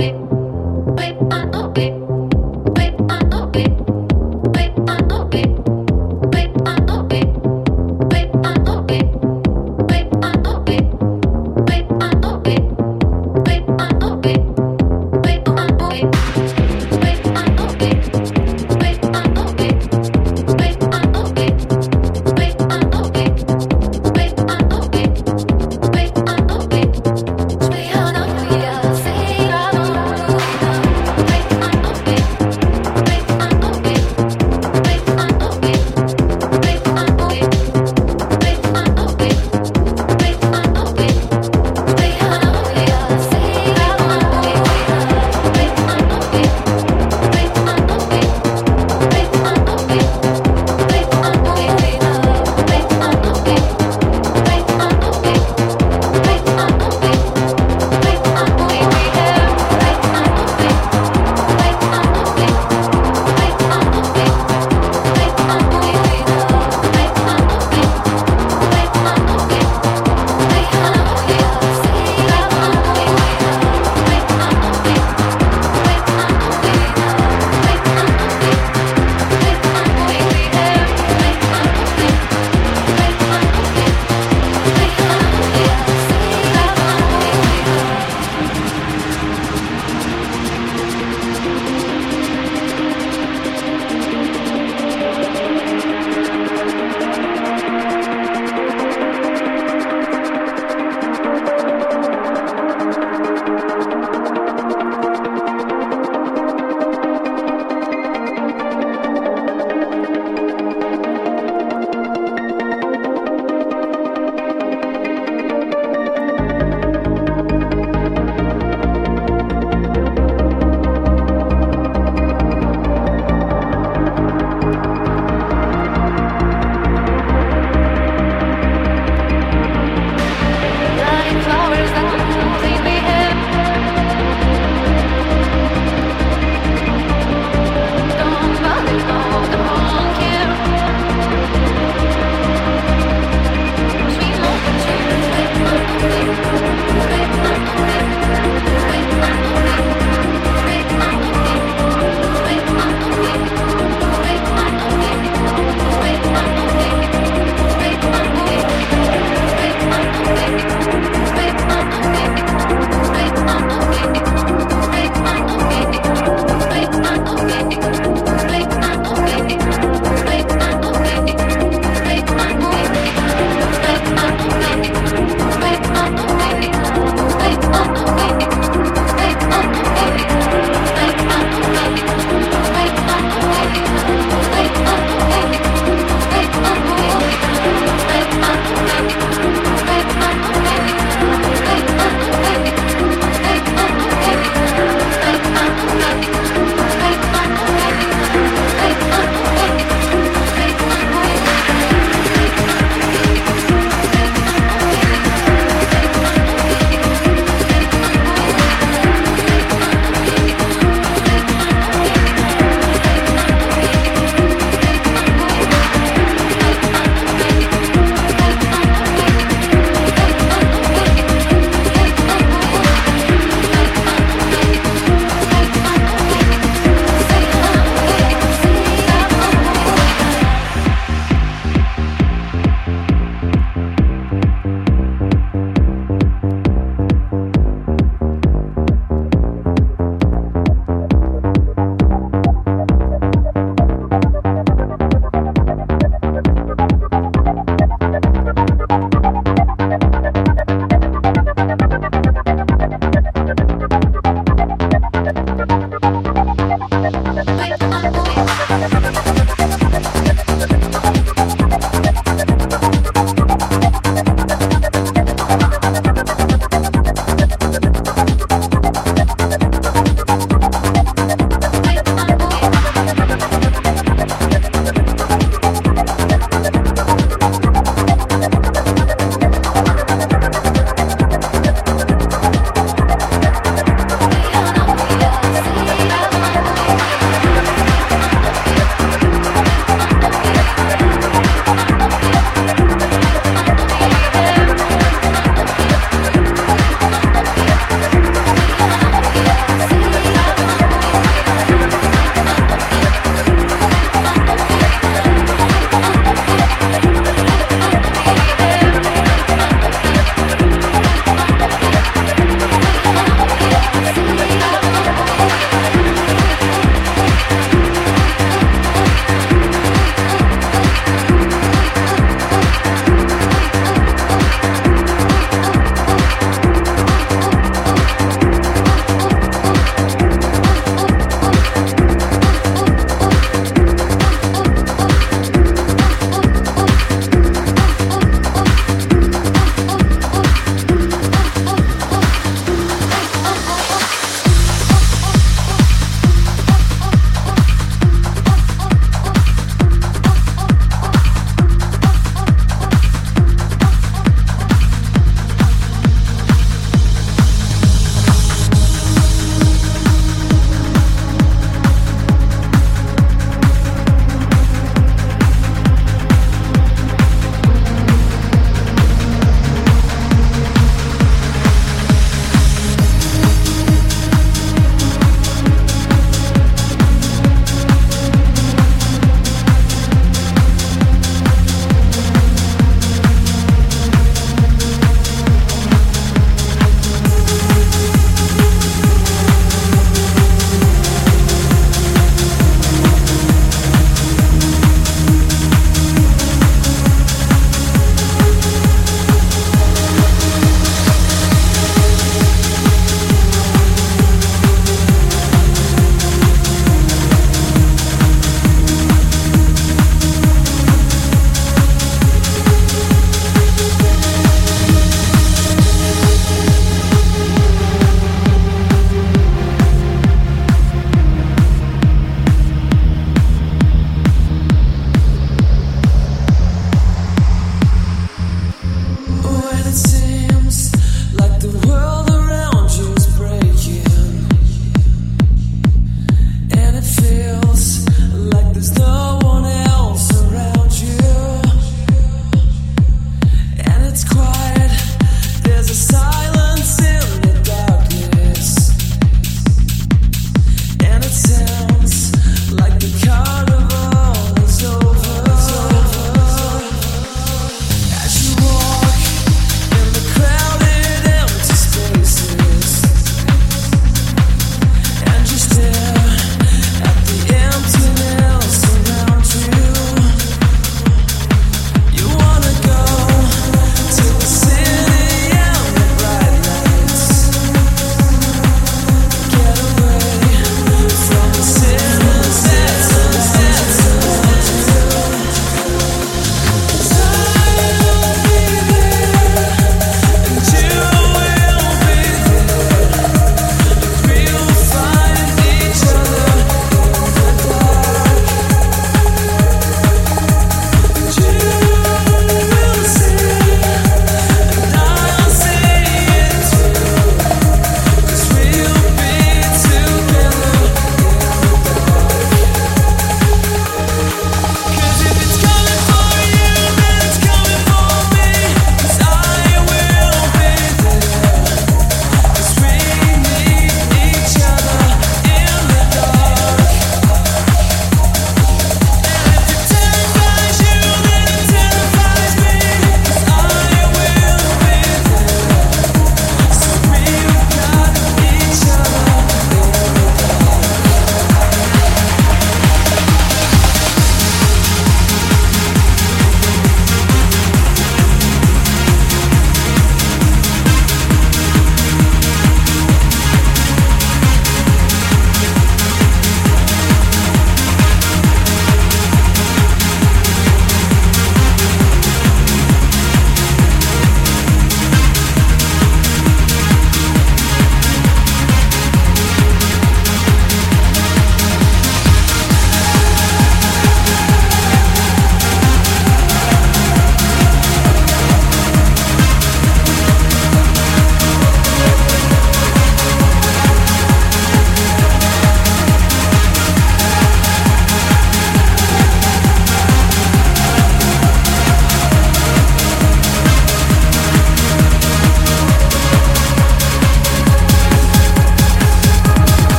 Wait,